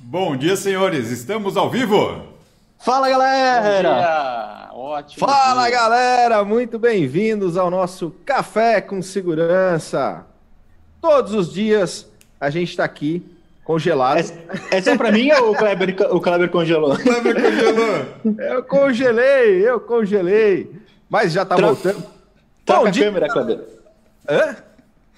Bom dia, senhores. Estamos ao vivo. Fala, galera! Ótimo. Fala, dia. galera! Muito bem-vindos ao nosso Café com Segurança. Todos os dias a gente está aqui congelado. É, é só para mim ou o Kleber, o Kleber congelou? Kleber congelou. Eu congelei, eu congelei. Mas já tá Tro- voltando. Troca Bom a dia. câmera, Kleber. Hã?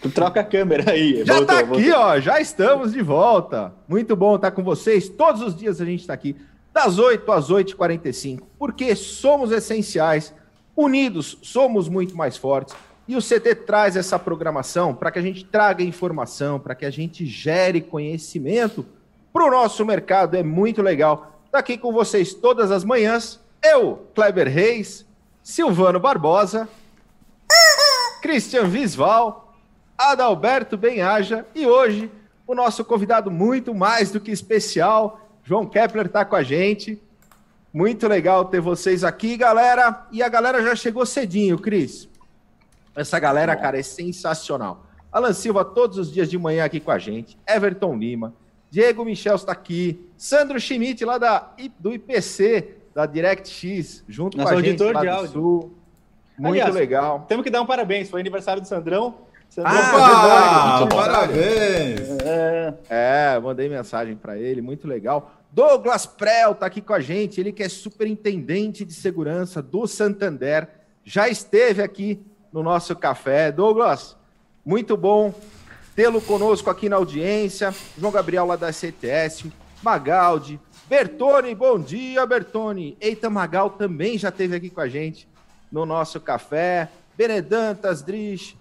Tu troca a câmera aí. Já voltou, tá aqui, voltou. ó. Já estamos de volta. Muito bom estar com vocês. Todos os dias a gente está aqui, das 8 às 8h45, porque somos essenciais. Unidos, somos muito mais fortes. E o CT traz essa programação para que a gente traga informação, para que a gente gere conhecimento para o nosso mercado. É muito legal. Tá aqui com vocês todas as manhãs. Eu, Kleber Reis, Silvano Barbosa, Christian Visval, Adalberto Benhaja e hoje o nosso convidado muito mais do que especial, João Kepler está com a gente. Muito legal ter vocês aqui, galera. E a galera já chegou cedinho, Cris. Essa galera, cara, é sensacional. Alan Silva todos os dias de manhã aqui com a gente. Everton Lima, Diego Michel está aqui, Sandro Schmidt lá da, do IPC, da DirectX, junto Nosso com a gente lá de áudio. Sul. Muito Aliás, legal. Temos que dar um parabéns. Foi aniversário do Sandrão. Sandrão Ah. Parabéns! É, É, mandei mensagem para ele, muito legal. Douglas Prel tá aqui com a gente, ele que é superintendente de segurança do Santander, já esteve aqui no nosso café. Douglas, muito bom tê-lo conosco aqui na audiência. João Gabriel lá da CTS, Magaldi, Bertone, bom dia, Bertone. Eita Magal também já esteve aqui com a gente no nosso café. Benedantas, Drish,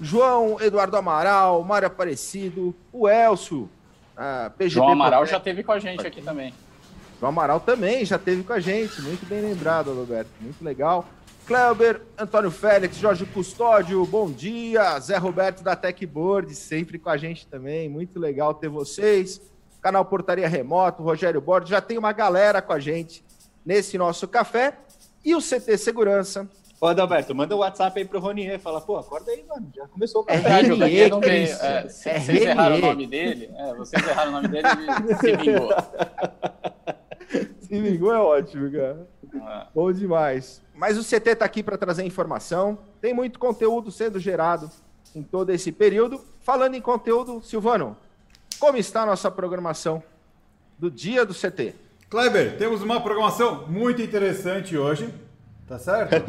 João Eduardo Amaral, Mário Aparecido, o Elcio, a PGP João Amaral já teve com a gente aqui também. João Amaral também já esteve com a gente, muito bem lembrado, Roberto, muito legal. Kleber, Antônio Félix, Jorge Custódio, bom dia. Zé Roberto da Techboard, sempre com a gente também, muito legal ter vocês. Canal Portaria Remoto, Rogério Borges, já tem uma galera com a gente nesse nosso café. E o CT Segurança, Ô, Adalberto, manda o WhatsApp aí pro Ronier. Fala, pô, acorda aí, mano. Já começou o É café. Renier, Renier não. Christian. É, É vocês erraram o nome dele. É, vocês erraram o nome dele ele se vingou. se ligou é ótimo, cara. É. Bom demais. Mas o CT tá aqui para trazer informação. Tem muito conteúdo sendo gerado em todo esse período. Falando em conteúdo, Silvano, como está a nossa programação do dia do CT? Kleber, temos uma programação muito interessante hoje, tá certo?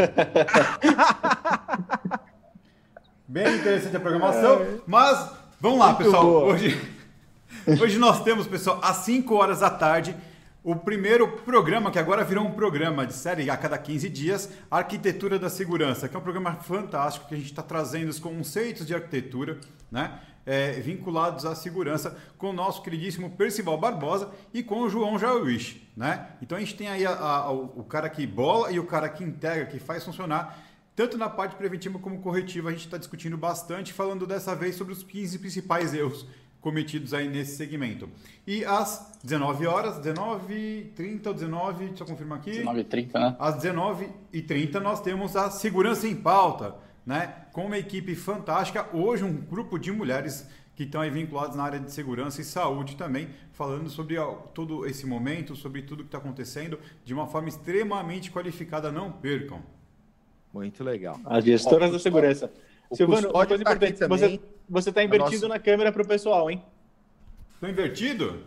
Bem interessante a programação, mas vamos lá, Muito pessoal. boa. Hoje, hoje nós temos, pessoal, às 5 horas da tarde, o primeiro programa, que agora virou um programa de série a cada 15 dias, Arquitetura da Segurança, que é um programa fantástico que a gente está trazendo os conceitos de arquitetura, né? é, vinculados à segurança com o nosso queridíssimo Percival Barbosa e com o João Jauish, né? Então a gente tem aí a- a- o cara que bola e o cara que integra, que faz funcionar, tanto na parte preventiva como corretiva, a gente está discutindo bastante, falando dessa vez sobre os 15 principais erros cometidos aí nesse segmento. E às 19 horas, 19h30 ou 19, deixa eu confirmar aqui. 19h30, né? Às 19h30 nós temos a Segurança em Pauta, né? com uma equipe fantástica. Hoje um grupo de mulheres que estão aí vinculadas na área de segurança e saúde também, falando sobre ó, todo esse momento, sobre tudo que está acontecendo, de uma forma extremamente qualificada. Não percam. Muito legal. As gestoras da segurança. o Silvano, uma coisa tá importante. também. Você, você tá invertido nossa- na câmera pro pessoal, hein? Estou invertido?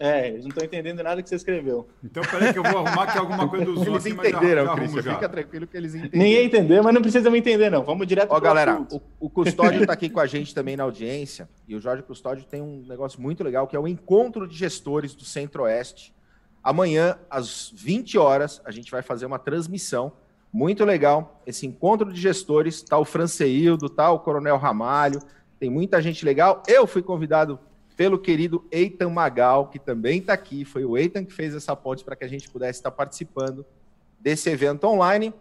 É, eles não estão entendendo nada que você escreveu. Então peraí que eu vou arrumar aqui alguma coisa do Zoom Eles já- entenderam, já já. Fica tranquilo que eles entenderam. Ninguém entendeu, mas não precisa me entender, não. Vamos direto Ó, pro galera, assunto. o, o Custódio está aqui com a gente também na audiência. E o Jorge Custódio tem um negócio muito legal, que é o encontro de gestores do Centro-Oeste. Amanhã, às 20 horas, a gente vai fazer uma transmissão muito legal. Esse encontro de gestores, tá o Franceildo, tá o Coronel Ramalho, tem muita gente legal. Eu fui convidado pelo querido Eitan Magal, que também está aqui. Foi o Eitan que fez essa ponte para que a gente pudesse estar participando desse evento online.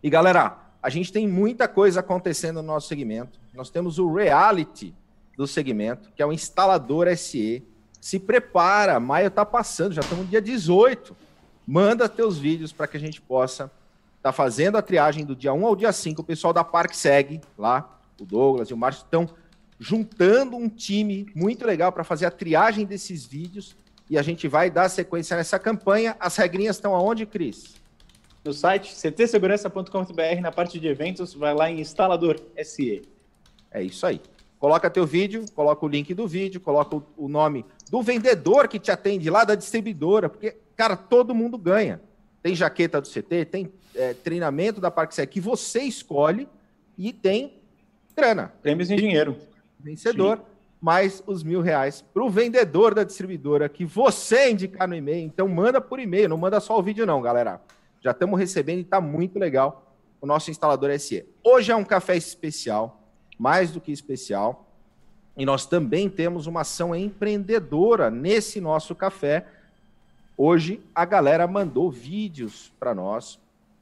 E galera, a gente tem muita coisa acontecendo no nosso segmento. Nós temos o reality do segmento, que é o instalador SE. Se prepara, maio está passando, já estamos no dia 18. Manda teus vídeos para que a gente possa estar tá fazendo a triagem do dia 1 ao dia 5. O pessoal da Parque segue lá, o Douglas e o Márcio estão juntando um time muito legal para fazer a triagem desses vídeos e a gente vai dar sequência nessa campanha. As regrinhas estão aonde, Cris? No site ctsegurança.com.br, na parte de eventos, vai lá em instalador SE. É isso aí. Coloca teu vídeo, coloca o link do vídeo, coloca o, nome do vendedor que te atende lá da distribuidora, porque, cara, todo mundo ganha. Tem jaqueta do CT, tem é, treinamento da Parksec que você escolhe e tem grana. Prêmios em dinheiro. Vencedor, Sim. mais os mil reais para o vendedor da distribuidora que você indicar no e-mail. Então manda por e-mail, não manda só o vídeo não, galera. Já estamos recebendo e está muito legal o nosso instalador SE. Hoje é um café especial, mais do que especial. E nós também temos uma ação empreendedora nesse nosso café. Hoje a galera mandou vídeos para nós.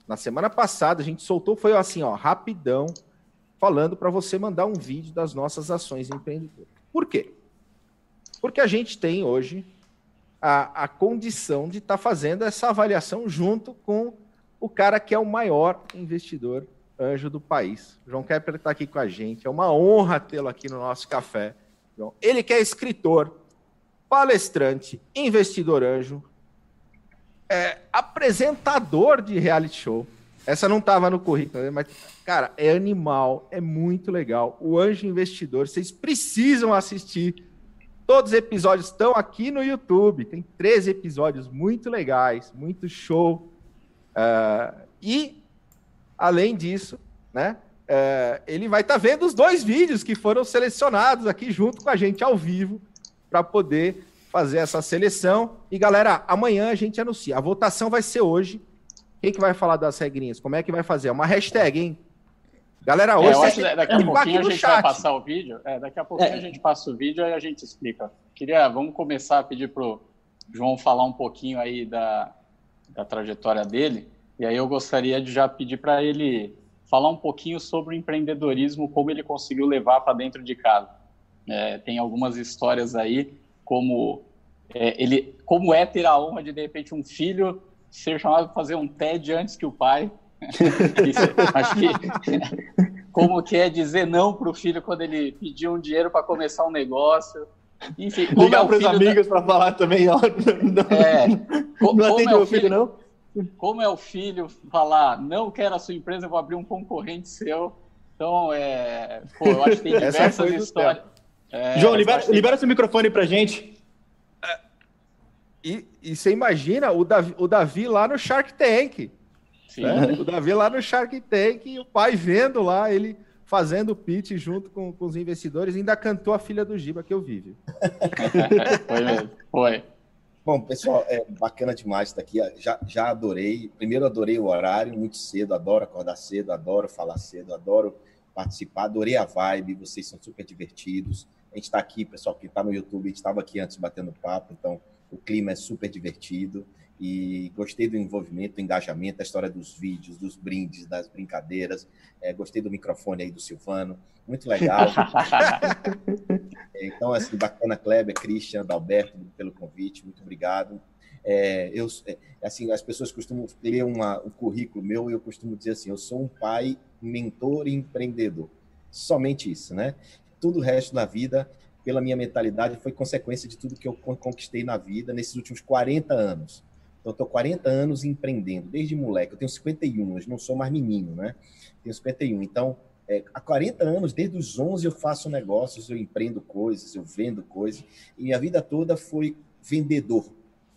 Na semana passada a gente soltou, foi assim, ó, rapidão, falando para você mandar um vídeo das nossas ações empreendedoras. Por quê? Porque a gente tem hoje a, a condição de estar tá fazendo essa avaliação junto com o cara que é o maior investidor anjo do país. João Kepler está aqui com a gente. É uma honra tê-lo aqui no nosso café. Ele que é escritor, palestrante, investidor anjo, é, apresentador de reality show. Essa não estava no currículo, né? mas, cara, é animal, é muito legal. O Anjo Investidor, vocês precisam assistir. Todos os episódios estão aqui no YouTube. Tem 13 episódios muito legais, muito show. Uh, e, além disso, né? Uh, ele vai estar tá vendo os dois vídeos que foram selecionados aqui junto com a gente ao vivo para poder fazer essa seleção. E galera, amanhã a gente anuncia. A votação vai ser hoje. Quem que vai falar das regrinhas? Como é que vai fazer? Uma hashtag, hein? Galera, é, hoje é, acho, daqui a pouquinho a gente chat. vai passar o vídeo. É, daqui a pouquinho é. a gente passa o vídeo e a gente explica. Queria, vamos começar a pedir pro João falar um pouquinho aí da, da trajetória dele. E aí eu gostaria de já pedir para ele falar um pouquinho sobre o empreendedorismo, como ele conseguiu levar para dentro de casa. É, tem algumas histórias aí como é, ele, como é ter a honra de de repente um filho ser chamado para fazer um TED antes que o pai. Isso, acho que como que é dizer não para o filho quando ele pediu um dinheiro para começar um negócio. Enfim, ligar é para os amigos da... para falar também, ó, não, é, co não atende é o filho, filho, não. Como é o filho falar, não quero a sua empresa, eu vou abrir um concorrente seu. Então, é, pô, eu acho que tem diversas histórias. É, João, libera, libera seu microfone pra gente. E, e você imagina o Davi, o Davi lá no Shark Tank. Né? O Davi lá no Shark Tank e o pai vendo lá ele fazendo pitch junto com, com os investidores, ainda cantou a filha do Giba que eu vi. foi mesmo, foi. Bom, pessoal, é bacana demais estar aqui. Já, já adorei. Primeiro, adorei o horário, muito cedo. Adoro acordar cedo, adoro falar cedo, adoro participar. Adorei a vibe, vocês são super divertidos. A gente está aqui, pessoal que está no YouTube, a gente estava aqui antes batendo papo, então o clima é super divertido e gostei do envolvimento, do engajamento, da história dos vídeos, dos brindes, das brincadeiras. É, gostei do microfone aí do Silvano, muito legal. então, assim, bacana, Kleber, Christian, Dalberto, pelo convite, muito obrigado. É, eu, é, assim, as pessoas costumam ler uma, um currículo meu e eu costumo dizer assim, eu sou um pai, mentor e empreendedor. Somente isso, né? tudo o resto da vida, pela minha mentalidade, foi consequência de tudo que eu conquistei na vida nesses últimos 40 anos. Então, eu estou 40 anos empreendendo, desde moleque. Eu tenho 51, eu não sou mais menino, né? Tenho 51. Então, é, há 40 anos, desde os 11, eu faço negócios, eu empreendo coisas, eu vendo coisas. E minha vida toda foi vendedor.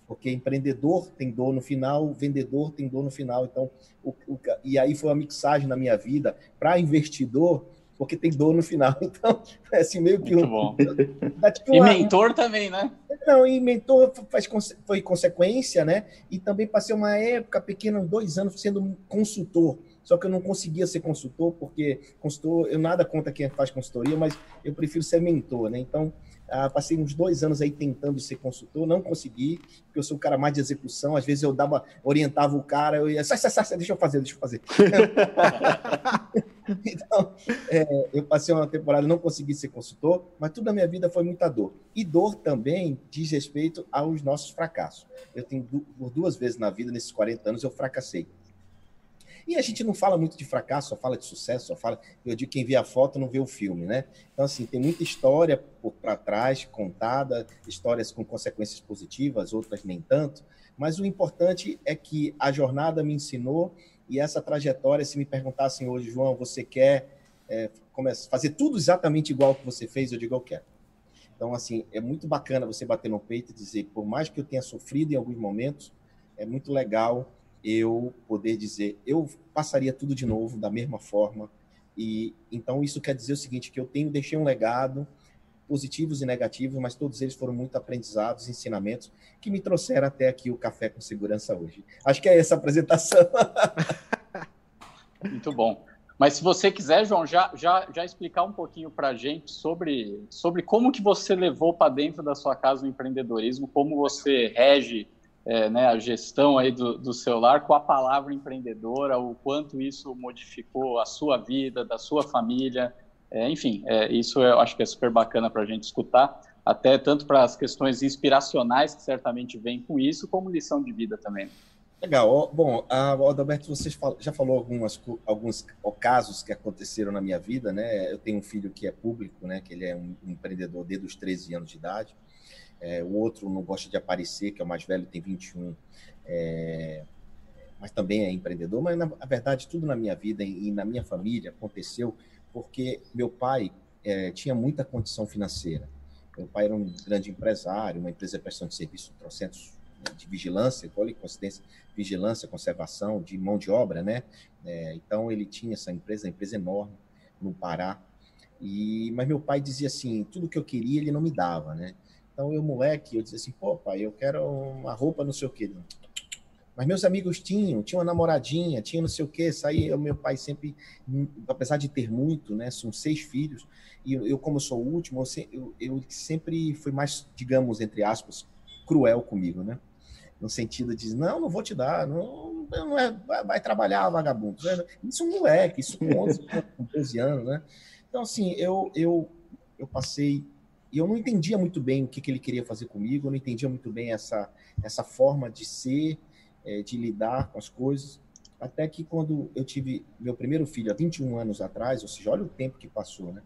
Porque empreendedor tem dor no final, vendedor tem dor no final. Então, o, o, e aí foi uma mixagem na minha vida. Para investidor, porque tem dor no final. Então, é assim, meio que. Muito um, bom. Tipo, e mentor também, né? Não, e mentor faz, foi consequência, né? E também passei uma época pequena, dois anos, sendo consultor. Só que eu não conseguia ser consultor, porque consultor, eu nada contra quem faz consultoria, mas eu prefiro ser mentor, né? Então, ah, passei uns dois anos aí tentando ser consultor, não consegui, porque eu sou o cara mais de execução. Às vezes eu dava, orientava o cara, eu ia, sai, sai, sai, deixa eu fazer, deixa eu fazer. então, é, eu passei uma temporada, não consegui ser consultor, mas tudo na minha vida foi muita dor. E dor também diz respeito aos nossos fracassos. Eu tenho por duas vezes na vida, nesses 40 anos, eu fracassei. E a gente não fala muito de fracasso, só fala de sucesso, só fala. Eu digo quem vê a foto não vê o filme, né? Então, assim, tem muita história por para trás, contada, histórias com consequências positivas, outras nem tanto. Mas o importante é que a jornada me ensinou e essa trajetória, se me perguntassem hoje, João, você quer é, fazer tudo exatamente igual que você fez? Eu digo, eu quero. Então, assim, é muito bacana você bater no peito e dizer, por mais que eu tenha sofrido em alguns momentos, é muito legal eu poder dizer, eu passaria tudo de novo da mesma forma. E então isso quer dizer o seguinte, que eu tenho deixei um legado positivos e negativos, mas todos eles foram muito aprendizados, ensinamentos que me trouxeram até aqui o café com segurança hoje. Acho que é essa a apresentação. muito bom. Mas se você quiser, João, já, já, já explicar um pouquinho para a gente sobre, sobre como que você levou para dentro da sua casa o empreendedorismo, como você rege é, né, a gestão aí do, do celular com a palavra empreendedora, o quanto isso modificou a sua vida, da sua família, é, enfim, é, isso eu acho que é super bacana para a gente escutar, até tanto para as questões inspiracionais que certamente vêm com isso, como lição de vida também. Legal. Bom, Adalberto, você já falou algumas, alguns casos que aconteceram na minha vida, né? Eu tenho um filho que é público, né? Que ele é um empreendedor desde os 13 anos de idade. É, o outro não gosta de aparecer, que é o mais velho, tem 21, é, mas também é empreendedor. Mas, na, na, verdade, tudo na minha vida e na minha família aconteceu porque meu pai é, tinha muita condição financeira. Meu pai era um grande empresário, uma empresa de prestação de serviço, trocentos né, de vigilância, olha coincidência, vigilância, conservação, de mão de obra, né? É, então ele tinha essa empresa, uma empresa enorme no Pará. E, mas meu pai dizia assim, tudo que eu queria ele não me dava, né? Então eu, moleque, eu dizia assim, pô, pai, eu quero uma roupa, não sei o quê. Mas meus amigos tinham, tinha uma namoradinha, tinha não sei o quê. Saí, meu pai sempre, apesar de ter muito, né? São seis filhos, e eu, como sou o último, eu, eu sempre fui mais, digamos, entre aspas, cruel comigo, né? No sentido de, não, não vou te dar, não, não é, vai, vai trabalhar, vagabundo. Isso é um moleque, isso com 11, com 12 anos, né? Então, assim, eu, eu, eu passei e eu não entendia muito bem o que, que ele queria fazer comigo, eu não entendia muito bem essa, essa forma de ser, é, de lidar com as coisas. Até que quando eu tive meu primeiro filho, há 21 anos atrás, ou seja, olha o tempo que passou, né?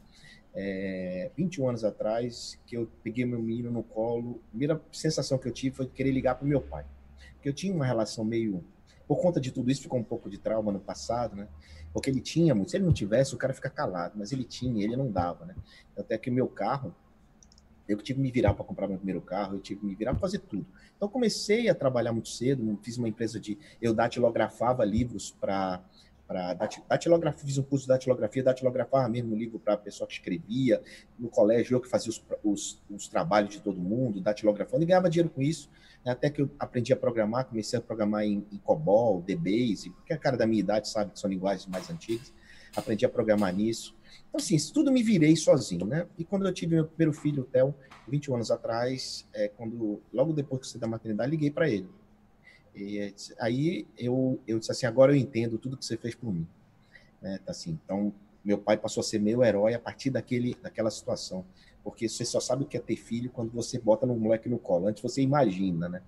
É, 21 anos atrás, que eu peguei meu menino no colo, a primeira sensação que eu tive foi querer ligar para o meu pai. Porque eu tinha uma relação meio. Por conta de tudo isso, ficou um pouco de trauma no passado, né? Porque ele tinha, se ele não tivesse, o cara fica calado, mas ele tinha, ele não dava, né? Até que o meu carro, eu tive que me virar para comprar meu primeiro carro, eu tive que me virar para fazer tudo. Então comecei a trabalhar muito cedo, fiz uma empresa de eu datilografava livros para datilografia, fiz um curso de datilografia, datilografava mesmo livro para a pessoa que escrevia, no colégio eu que fazia os, os, os trabalhos de todo mundo, datilografando, e ganhava dinheiro com isso, né? até que eu aprendi a programar, comecei a programar em, em COBOL, DBase, porque a cara da minha idade sabe que são linguagens mais antigas, aprendi a programar nisso, então, assim, tudo me virei sozinho, né? E quando eu tive meu primeiro filho, o Theo, 21 anos atrás, é, quando logo depois que você da maternidade, liguei para ele. E aí eu, eu disse assim, agora eu entendo tudo que você fez por mim. Né? Tá assim, então, meu pai passou a ser meu herói a partir daquele, daquela situação. Porque você só sabe o que é ter filho quando você bota no moleque no colo. Antes você imagina, né?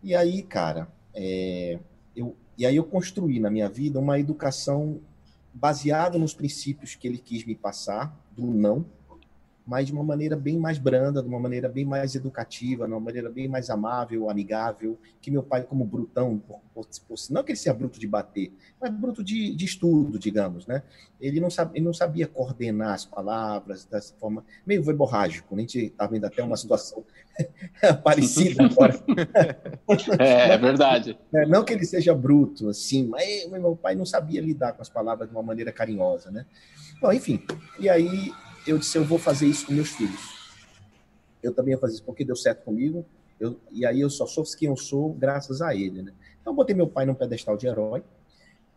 E aí, cara, é, eu, e aí eu construí na minha vida uma educação baseado nos princípios que ele quis me passar, do não, mas de uma maneira bem mais branda, de uma maneira bem mais educativa, de uma maneira bem mais amável, amigável, que meu pai, como brutão, por, por, não que ele seja bruto de bater, mas bruto de, de estudo, digamos, né? Ele não, sabe, ele não sabia coordenar as palavras dessa forma, meio verborrágico, né? a gente está vendo até uma situação parecida agora. É, é verdade. É, não que ele seja bruto, assim, mas meu pai não sabia lidar com as palavras de uma maneira carinhosa, né? Bom, enfim, e aí eu disse, eu vou fazer isso com meus filhos. Eu também vou fazer isso porque deu certo comigo, eu, e aí eu só sou quem eu sou graças a ele, né? Então, botei meu pai num pedestal de herói,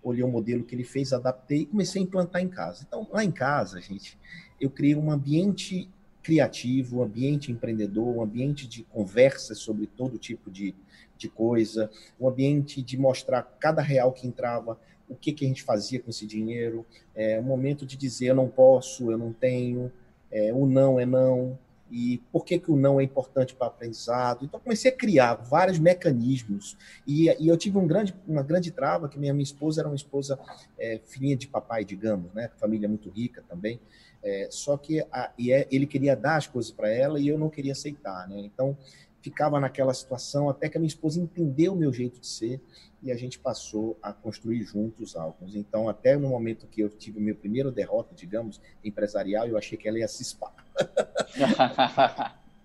olhei o modelo que ele fez, adaptei e comecei a implantar em casa. Então, lá em casa, gente, eu criei um ambiente criativo, um ambiente empreendedor, um ambiente de conversa sobre todo tipo de, de coisa, um ambiente de mostrar cada real que entrava, o que, que a gente fazia com esse dinheiro, é um momento de dizer eu não posso, eu não tenho, é, o não é não, e por que, que o não é importante para o aprendizado. Então, comecei a criar vários mecanismos. E, e, eu tive um grande, uma grande trava, que minha, minha esposa era uma esposa é, filhinha de papai, digamos, né? família muito rica também. É, só que a, e é, ele queria dar as coisas para ela e eu não queria aceitar. Né? Então, ficava naquela situação até que a minha esposa entendeu o meu jeito de ser e a gente passou a construir juntos álbuns. Então, até no momento que eu tive meu primeiro derrota, digamos, empresarial, eu achei que ela ia se espar.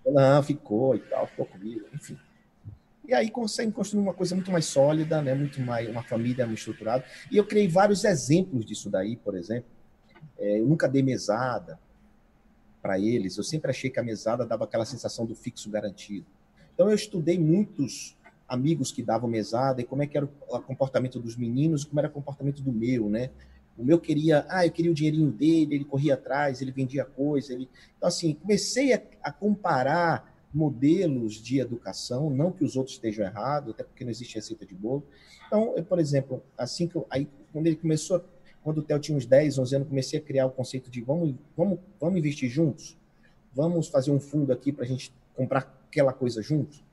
Não, ficou e tal, ficou comigo, enfim. E aí consegue construir uma coisa muito mais sólida, né? muito mais uma família mais estruturada. E eu criei vários exemplos disso daí, por exemplo. É, eu nunca dei mesada para eles. Eu sempre achei que a mesada dava aquela sensação do fixo garantido. Então eu estudei muitos amigos que davam mesada e como é que era o comportamento dos meninos, como era o comportamento do meu, né? O meu queria, ah, eu queria o dinheirinho dele, ele corria atrás, ele vendia coisa, ele... Então assim, comecei a, a comparar modelos de educação, não que os outros estejam errados, até porque não existe receita de bolo. Então, eu, por exemplo, assim que eu, aí quando ele começou, quando o Theo tinha uns 10, 11 anos, comecei a criar o conceito de vamos, vamos, vamos investir juntos, vamos fazer um fundo aqui para a gente comprar aquela coisa juntos.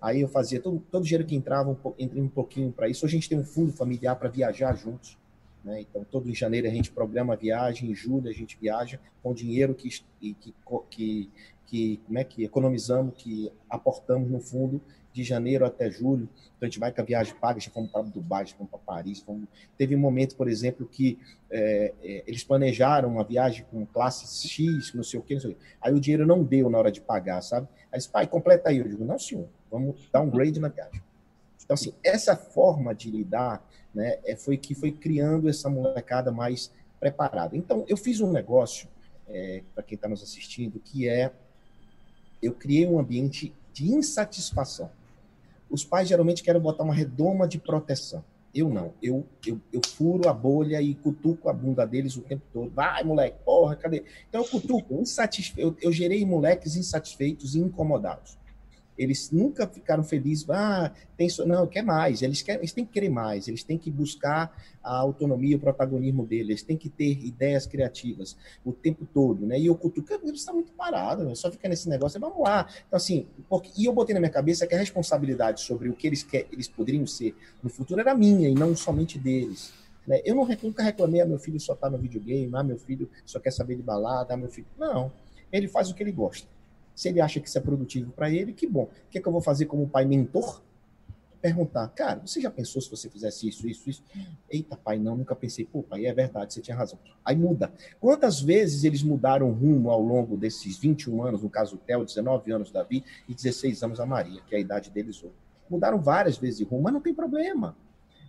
Aí eu fazia todo, todo o dinheiro que entrava, um, entrei um pouquinho para isso. Hoje a gente tem um fundo familiar para viajar juntos. Né? Então, todo em janeiro a gente programa a viagem, em julho a gente viaja com dinheiro que, que, que, que, como é que economizamos, que aportamos no fundo de janeiro até julho. Então, a gente vai com a viagem paga, já fomos para Dubai, já fomos para Paris. Fomos... Teve um momento, por exemplo, que é, é, eles planejaram uma viagem com classe X, não sei o quê, não sei o quê. Aí o dinheiro não deu na hora de pagar, sabe? Aí disse, pai, completa aí. Eu digo, não, senhor, vamos dar um grade na viagem. Então, assim, essa forma de lidar né, é, foi que foi criando essa molecada mais preparada. Então, eu fiz um negócio, é, para quem está nos assistindo, que é eu criei um ambiente de insatisfação. Os pais geralmente querem botar uma redoma de proteção. Eu não. Eu, eu, eu furo a bolha e cutuco a bunda deles o tempo todo. Vai, moleque, porra, cadê? Então eu cutuco, insatisfe... eu, eu gerei moleques insatisfeitos e incomodados. Eles nunca ficaram felizes. Ah, tem so... não, quer mais. Eles, querem, eles têm que querer mais. Eles têm que buscar a autonomia, o protagonismo deles. Eles têm que ter ideias criativas o tempo todo, né? E eu cutuco, você está muito parado, né? só fica nesse negócio. Vamos lá. Então assim, porque... e eu botei na minha cabeça que a responsabilidade sobre o que eles quer, eles poderiam ser no futuro era minha e não somente deles. Né? Eu não, nunca reclamei, ah, meu filho só está no videogame, ah, meu filho só quer saber de balada, ah, meu filho. Não. Ele faz o que ele gosta. Se ele acha que isso é produtivo para ele, que bom. O que, é que eu vou fazer como pai mentor? Perguntar, cara, você já pensou se você fizesse isso, isso, isso? Eita, pai, não, nunca pensei. Pô, pai, é verdade, você tinha razão. Aí muda. Quantas vezes eles mudaram rumo ao longo desses 21 anos, no caso o Theo, 19 anos Davi e 16 anos a Maria, que é a idade deles hoje. Mudaram várias vezes de rumo, mas não tem problema.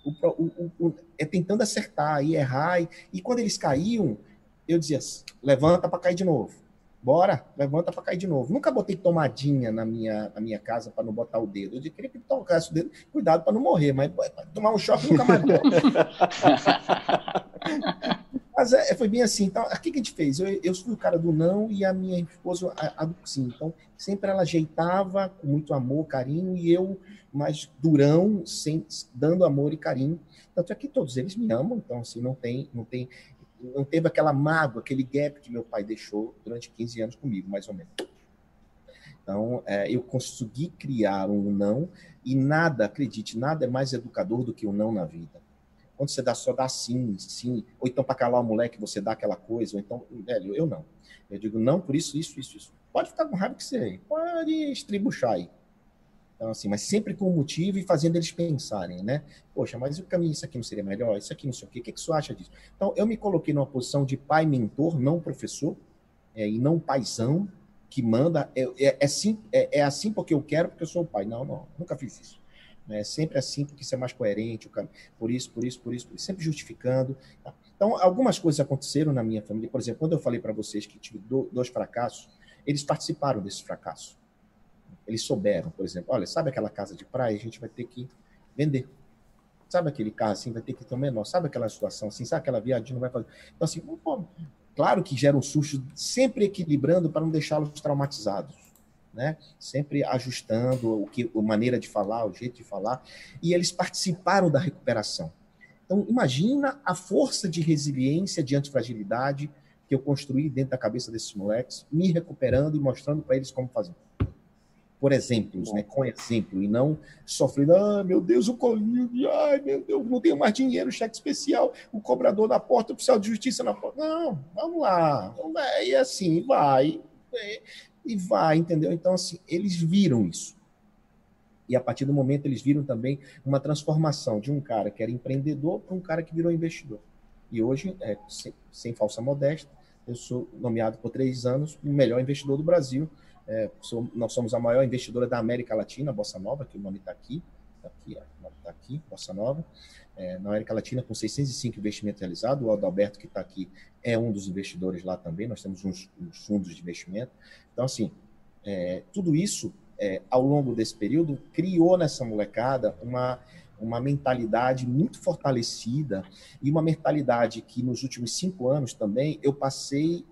O, o, o, é tentando acertar e errar. E, e quando eles caíam, eu dizia, levanta para cair de novo Bora, levanta para cair de novo. Nunca botei tomadinha na minha, na minha casa para não botar o dedo. Eu queria que tocasse o dedo, cuidado para não morrer, mas tomar um choque nunca mais Mas é, foi bem assim. Então, o que, que a gente fez? Eu, eu fui o cara do não e a minha esposa a, a do sim. Então, sempre ela ajeitava com muito amor, carinho, e eu mais durão, sem, dando amor e carinho. Tanto é que todos eles me amam, então, assim, não tem, não tem não teve aquela mágoa, aquele gap que meu pai deixou durante 15 anos comigo, mais ou menos. Então, é, eu consegui criar um não, e nada, acredite, nada é mais educador do que o um não na vida. Quando você dá só dá sim, sim, ou então para calar o moleque você dá aquela coisa, ou então, velho, eu não. Eu digo não por isso, isso, isso, isso. Pode ficar com raiva que você pode estribuchar aí. Então, assim, mas sempre com motivo e fazendo eles pensarem, né? Poxa, mas o caminho, isso aqui não seria melhor? Isso aqui não sei o quê. O que, que você acha disso? Então, eu me coloquei numa posição de pai mentor, não professor, é, e não paizão, que manda. É, é, é, sim, é, é, assim porque eu quero, porque eu sou o pai. Não, não, nunca fiz isso. É sempre assim, porque isso é mais coerente, por isso, por isso, por isso, por isso sempre justificando. Tá? Então, algumas coisas aconteceram na minha família. Por exemplo, quando eu falei para vocês que tive dois fracassos, eles participaram desses fracassos. Eles souberam, por exemplo, olha, sabe aquela casa de praia? A gente vai ter que vender. Sabe aquele carro assim, vai ter que ter um menor. Sabe aquela situação assim? Sabe aquela viagem não vai fazer? Então, assim, claro que gera um susto, sempre equilibrando para não deixá-los traumatizados. Né? Sempre ajustando o que, a maneira de falar, o jeito de falar, e eles participaram da recuperação. Então, imagina a força de resiliência diante de fragilidade que eu construí dentro da cabeça desses moleques, me recuperando e mostrando para eles como fazer. Por exemplos, né? com exemplo, e não sofrendo, ah, meu Deus, o Covid, ai, meu Deus, não tenho mais dinheiro, cheque especial, o cobrador da porta, o oficial de justiça na porta. Não, vamos lá, e assim, vai, e vai, entendeu? Então, assim, eles viram isso. E a partir do momento eles viram também uma transformação de um cara que era empreendedor para um cara que virou investidor. E hoje, é, sem, sem, falsa modéstia, eu sou nomeado por três anos o melhor investidor do Brasil. É, nós somos a maior investidora da América Latina, Bossa Nova, que o nome está aqui, está aqui, está aqui, Bossa Nova. É, na América Latina, com 605 investimentos realizados. O Adalberto, que está aqui, é um dos investidores lá também. Nós temos uns, uns fundos de investimento. Então, assim, é, tudo isso é, ao longo desse período, criou nessa molecada uma, uma mentalidade muito fortalecida e uma mentalidade que nos últimos cinco anos também eu passei,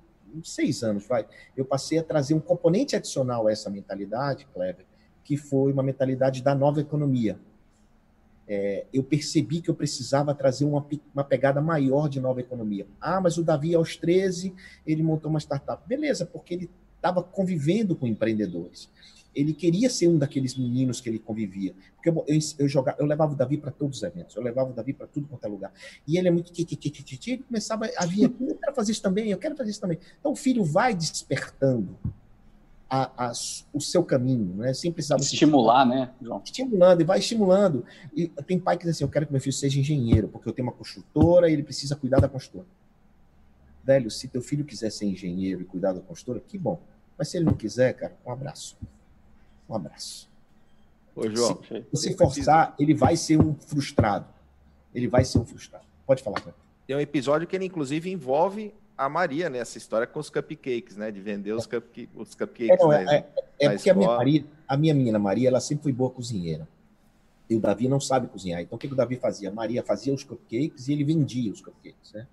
seis anos, vai, eu passei a trazer um componente adicional a essa mentalidade, Kleber, que foi uma mentalidade da nova economia. É, eu percebi que eu precisava trazer uma, uma pegada maior de nova economia. Ah, mas o Davi, aos 13, ele montou uma startup. Beleza, porque ele estava convivendo com empreendedores ele queria ser um daqueles meninos que ele convivia. Porque eu, eu, eu, jogava, eu levava o Davi para todos os eventos, eu levava o Davi para tudo quanto é lugar. E ele é muito ele começava a vir eu quero fazer isso também, eu quero fazer isso também. Então o filho vai despertando a, a, o seu caminho, né? Sem precisar estimular, né, João? Estimulando, e vai estimulando. E tem pai que diz assim: eu quero que meu filho seja engenheiro, porque eu tenho uma construtora e ele precisa cuidar da construtora. Velho, se teu filho quiser ser engenheiro e cuidar da construtora, que bom. Mas se ele não quiser, cara, um abraço. Um abraço. Ô, João. Se você forçar, ele vai ser um frustrado. Ele vai ser um frustrado. Pode falar, cara. Tem um episódio que ele, inclusive, envolve a Maria nessa história com os cupcakes, né? De vender os, cupcake, os cupcakes. É, não, é, é, é porque a minha, Maria, a minha menina Maria, ela sempre foi boa cozinheira. E o Davi não sabe cozinhar. Então, o que, que o Davi fazia? A Maria fazia os cupcakes e ele vendia os cupcakes, né?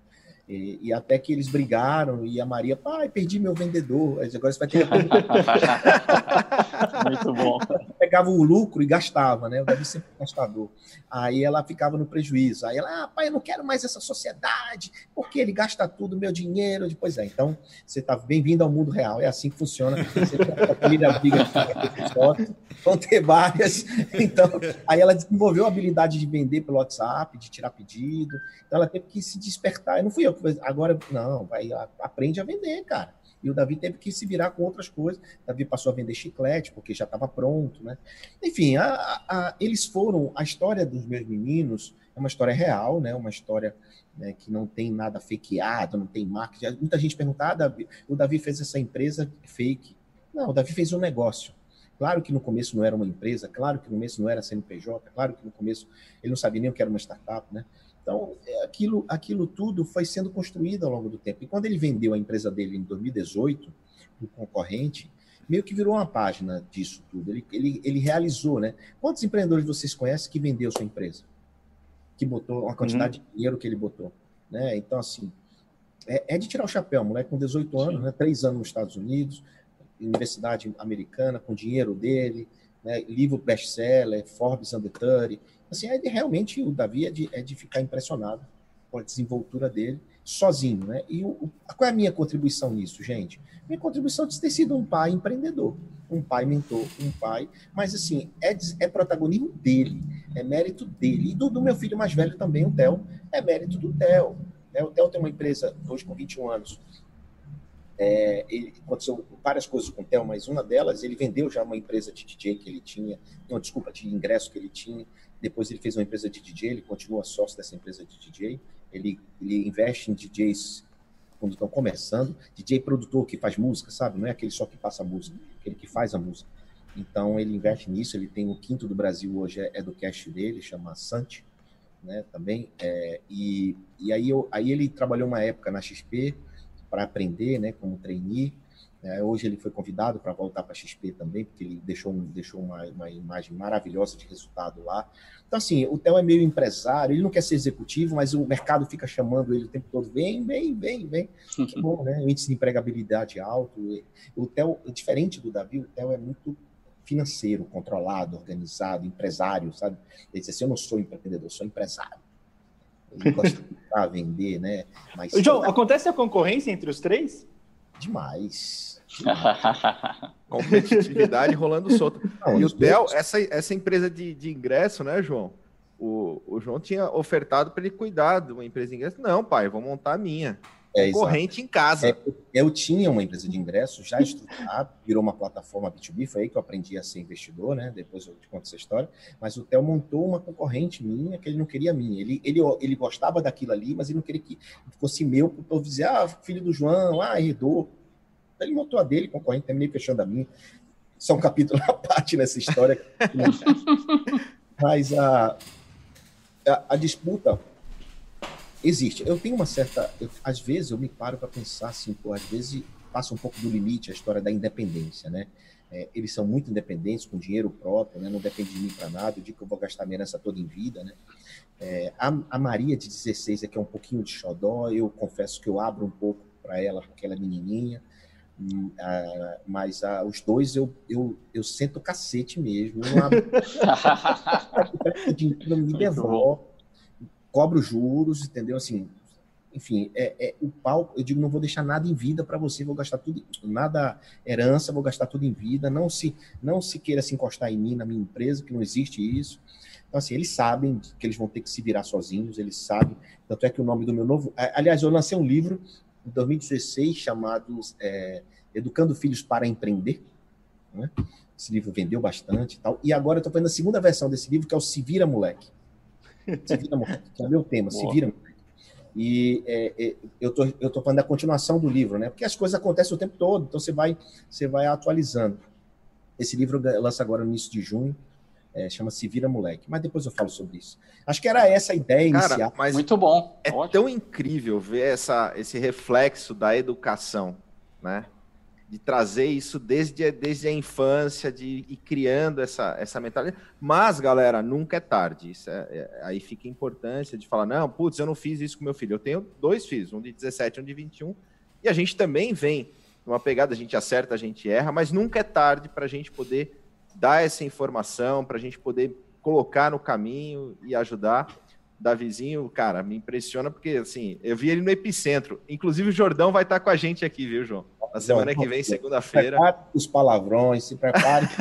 E, e, até que eles brigaram e a Maria, pai, perdi meu vendedor. Agora você vai ter que. Muito bom. Pegava o lucro e gastava, né? O Davi sempre gastador. Aí ela ficava no prejuízo. Aí ela, ah, pai, eu não quero mais essa sociedade, porque ele gasta tudo, meu dinheiro. Depois é, então você está bem-vindo ao mundo real. É assim que funciona. Você tem a família briga vão ter várias. Então, aí ela desenvolveu a habilidade de vender pelo WhatsApp, de tirar pedido. Então ela teve que se despertar. Eu não fui eu que agora não, vai aprende a vender, cara. E o Davi teve que se virar com outras coisas. O Davi passou a vender chiclete, porque já estava pronto, né? Enfim, a, a, eles foram. A história dos meus meninos é uma história real, né? Uma história né, que não tem nada fakeado, não tem marketing. Muita gente pergunta: ah, Davi, o Davi fez essa empresa fake. Não, o Davi fez um negócio. Claro que no começo não era uma empresa, claro que no começo não era CNPJ, claro que no começo ele não sabia nem o que era uma startup, né? Então, é, aquilo, aquilo tudo foi sendo construído ao longo do tempo. E quando ele vendeu a empresa dele em 2018, o concorrente, meio que virou uma página disso tudo. Ele, ele, ele realizou, né? Quantos empreendedores vocês conhecem que vendeu sua empresa? Que botou uma quantidade uhum. de dinheiro que ele botou. Né? Então, assim, é, é de tirar o chapéu, moleque com 18 anos, né? três anos nos Estados Unidos, universidade americana, com dinheiro dele, né? livro best-seller, Forbes Under 30, Assim, é de, realmente o Davi é de, é de ficar impressionado com a desenvoltura dele sozinho, né? E o, qual é a minha contribuição nisso, gente? Minha contribuição é de ter sido um pai empreendedor, um pai mentor, um pai, mas assim, é, é protagonismo dele, é mérito dele. E do, do meu filho mais velho também, o Theo, é mérito do Theo. O Theo tem uma empresa hoje com 21 anos. É, ele, aconteceu várias coisas com o Theo, mas uma delas, ele vendeu já uma empresa de DJ que ele tinha, não, desculpa, de ingresso que ele tinha. Depois ele fez uma empresa de DJ, ele continua sócio dessa empresa de DJ. Ele, ele investe em DJs quando estão começando, DJ produtor que faz música, sabe? Não é aquele só que passa música, aquele que faz a música. Então ele investe nisso, ele tem o quinto do Brasil hoje, é, é do cast dele, chama Sante, né? Também. É, e e aí, eu, aí ele trabalhou uma época na XP para aprender, né? Como trainee. É, hoje ele foi convidado para voltar para a XP também, porque ele deixou, deixou uma, uma, imagem maravilhosa de resultado lá. Então, assim, o Theo é meio empresário, ele não quer ser executivo, mas o mercado fica chamando ele o tempo todo: vem, vem, vem, vem. Que bom, né? O índice de empregabilidade alto. O Theo, diferente do Davi, o Theo é muito financeiro, controlado, organizado, empresário, sabe? Ele diz assim: eu não sou empreendedor, sou empresário. Ele gosta de vender, né? Mas, João, acontece a concorrência entre os três? Demais. Competitividade rolando solto. Não, e o Theo, essa, essa empresa de, de ingresso, né, João? O, o João tinha ofertado para ele cuidar de uma empresa de ingresso. Não, pai, vou montar a minha. É, concorrente em casa. É, eu tinha uma empresa de ingresso já estruturada, virou uma plataforma B2B, foi aí que eu aprendi a ser investidor, né? Depois eu te conto essa história. Mas o Theo montou uma concorrente minha que ele não queria minha. Ele, ele, ele gostava daquilo ali, mas ele não queria que fosse meu, para eu dizer, ah, filho do João, ah, herdou. Então, ele montou a dele, concorrente, terminei fechando a minha. É um capítulo à parte nessa história. mas a, a, a disputa existe. Eu tenho uma certa. Eu, às vezes eu me paro para pensar assim, pô, às vezes passa um pouco do limite a história da independência, né? É, eles são muito independentes, com dinheiro próprio, né? não depende de mim para nada. Eu digo que eu vou gastar minha herança toda em vida, né? É, a, a, Maria de 16 é que é um pouquinho de xodó. Eu confesso que eu abro um pouco para ela, aquela menininha. Hum, a, mas a, os dois eu, eu, eu sento cacete mesmo. Eu abro, me devolve cobro juros, entendeu? Assim, enfim, é, é, o palco, eu digo, não vou deixar nada em vida para você, vou gastar tudo, nada herança, vou gastar tudo em vida, não se, não se queira se encostar em mim, na minha empresa, que não existe isso. Então, assim, eles sabem que eles vão ter que se virar sozinhos, eles sabem, tanto é que o nome do meu novo, aliás, eu lancei um livro em 2016 chamado é, Educando Filhos para Empreender, né? Esse livro vendeu bastante e tal, e agora eu estou fazendo a segunda versão desse livro, que é o Se Vira Moleque se vira, moleque, que é o meu tema, Boa. se vira, moleque. E é, é, eu tô, eu tô falando da continuação do livro, né? Porque as coisas acontecem o tempo todo, então você vai, você vai atualizando. Esse livro lança agora no início de junho, é, chama Se Vira Moleque. Mas depois eu falo sobre isso. Acho que era essa a ideia Cara, inicial. Mas Muito bom. É Ótimo. tão incrível ver essa, esse reflexo da educação, né? De trazer isso desde, desde a infância, de ir criando essa, essa mentalidade. Mas, galera, nunca é tarde. Isso é, é, aí fica a importância de falar: não, putz, eu não fiz isso com meu filho. Eu tenho dois filhos, um de 17 e um de 21, e a gente também vem numa pegada, a gente acerta, a gente erra, mas nunca é tarde para a gente poder dar essa informação, para a gente poder colocar no caminho e ajudar. Davizinho, cara, me impressiona porque, assim, eu vi ele no epicentro. Inclusive, o Jordão vai estar com a gente aqui, viu, João? Na semana que vem, segunda-feira. os palavrões, se prepare.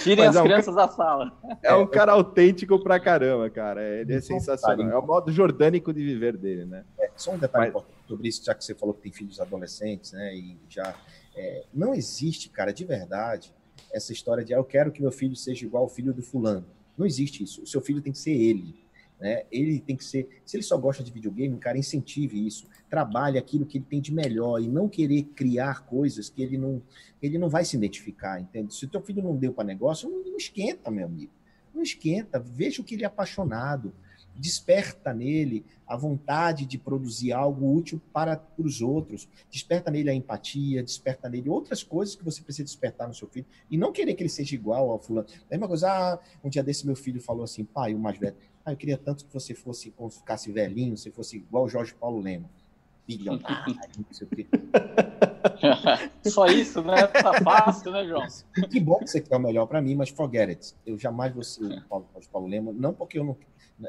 Tirem Mas as é um crianças da sala. É um cara autêntico pra caramba, cara. Ele é sensacional. É o modo jordânico de viver dele, né? É, só um detalhe Mas... importante sobre isso, já que você falou que tem filhos adolescentes, né? E já. É, não existe, cara, de verdade, essa história de ah, eu quero que meu filho seja igual ao filho do fulano. Não existe isso. O seu filho tem que ser ele. Né? Ele tem que ser. Se ele só gosta de videogame, cara, incentive isso. Trabalhe aquilo que ele tem de melhor e não querer criar coisas que ele não, ele não vai se identificar, entende? Se teu filho não deu para negócio, não, não esquenta, meu amigo. Não esquenta. Veja o que ele é apaixonado. Desperta nele a vontade de produzir algo útil para os outros. Desperta nele a empatia, desperta nele outras coisas que você precisa despertar no seu filho. E não querer que ele seja igual ao fulano. É uma coisa, ah, um dia desse meu filho falou assim, pai, o mais velho, ah, eu queria tanto que você fosse, quando ficasse velhinho, você fosse igual o Jorge Paulo Lema. Bilionário, não sei o quê. Só isso, né? Tá fácil, né, João? Que bom que você quer o melhor para mim, mas forget it. Eu jamais vou ser o Paulo, Paulo Lema, não porque eu não.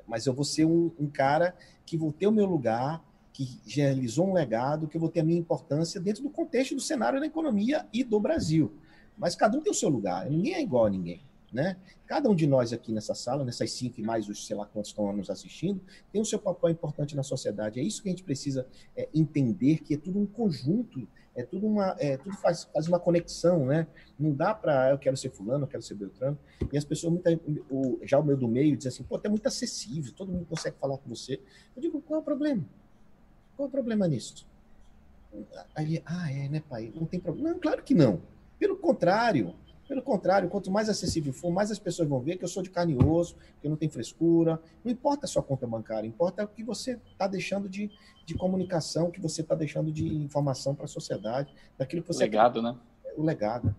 Mas eu vou ser um, um cara que vou ter o meu lugar, que realizou um legado, que eu vou ter a minha importância dentro do contexto do cenário da economia e do Brasil. Mas cada um tem o seu lugar, ninguém é igual a ninguém. Né? Cada um de nós aqui nessa sala, nessas cinco e mais os sei lá quantos estão nos assistindo, tem o seu papel importante na sociedade. É isso que a gente precisa é, entender, que é tudo um conjunto, é tudo uma, é, tudo faz, faz uma conexão, né? Não dá para ah, eu quero ser fulano, eu quero ser Beltrano. E as pessoas, muita, o, já o meu do meio, diz assim, pô, é muito acessível, todo mundo consegue falar com você. Eu digo, qual é o problema? Qual é o problema nisso? Aí, ah, é, né, pai? Não tem problema. Não, claro que não. Pelo contrário, pelo contrário, quanto mais acessível for, mais as pessoas vão ver que eu sou de carne e osso, que eu não tenho frescura. Não importa a sua conta bancária, importa o que você está deixando de, de comunicação, o que você está deixando de informação para a sociedade, daquilo que você. O legado, né? O legado.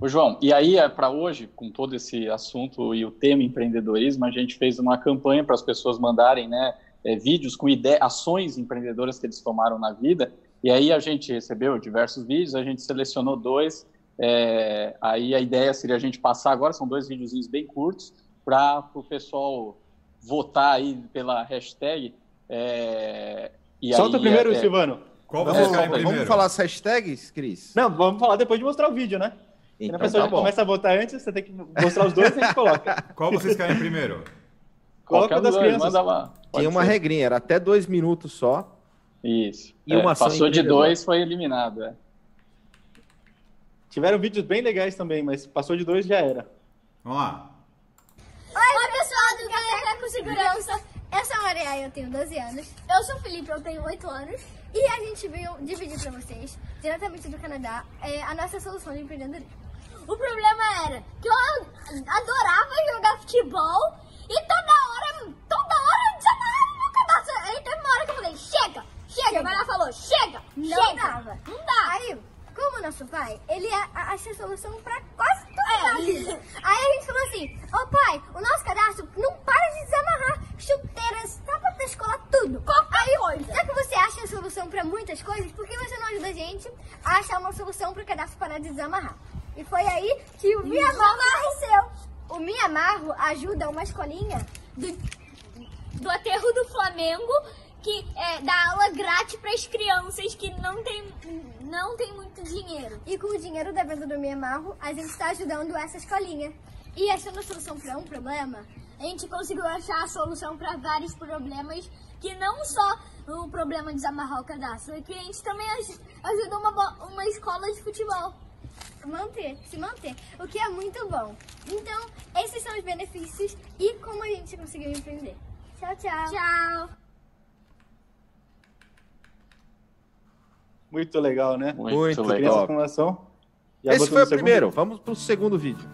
Ô, João, e aí, é para hoje, com todo esse assunto e o tema empreendedorismo, a gente fez uma campanha para as pessoas mandarem né, é, vídeos com ideias, ações empreendedoras que eles tomaram na vida. E aí a gente recebeu diversos vídeos, a gente selecionou dois é, aí a ideia seria a gente passar agora, são dois videozinhos bem curtos, para o pessoal votar aí pela hashtag. É, Solta aí, primeiro, é, Silvano. Qual vamos, vamos falar as hashtags, Cris? Não, vamos falar depois de mostrar o vídeo, né? Então, a pessoa tá começa a votar antes, você tem que mostrar os dois e a gente coloca. Qual vocês querem primeiro? Coloca das crianças. Tinha uma ser. regrinha, era até dois minutos só. Isso. E é, uma passou de dois, foi eliminado. É. Tiveram vídeos bem legais também, mas passou de dois já era. Vamos lá. Oi, pessoal do Galera com Segurança. Eu sou a Maria, eu tenho 12 anos. Eu sou o Felipe, eu tenho 8 anos. E a gente veio dividir para vocês, diretamente do Canadá, é, a nossa solução de empreendedorismo. O problema era que eu adorava jogar futebol e toda hora, toda hora desamarrava meu cadastro. Aí teve uma hora que eu falei, chega, chega. Mas ela falou, chega, não chega. dava. Não dá. Aí, como o nosso pai, ele acha a solução pra quase tudo. É. Aí a gente falou assim, ô oh, pai, o nosso cadastro não para de desamarrar chuteiras, tapa da escola, tudo. Qualquer Aí, coisa. Já que você acha a solução pra muitas coisas, por que você não ajuda a gente a achar uma solução pro cadastro parar de desamarrar? E foi aí que o Miyamarro nasceu. O Miyamarro ajuda uma escolinha do, do aterro do Flamengo que é, dá aula grátis para as crianças que não tem, não tem muito dinheiro. E com o dinheiro da venda do Miyamarro, a gente está ajudando essa escolinha. E achando a solução para um problema, a gente conseguiu achar a solução para vários problemas, que não só o problema de desamarrar o cadastro, é que a gente também ajuda uma, uma escola de futebol manter, se manter, o que é muito bom. Então, esses são os benefícios e como a gente conseguiu empreender. Tchau, tchau. Tchau. Muito legal, né? Muito, Muito legal. Esse foi o primeiro. Vamos para o segundo vídeo.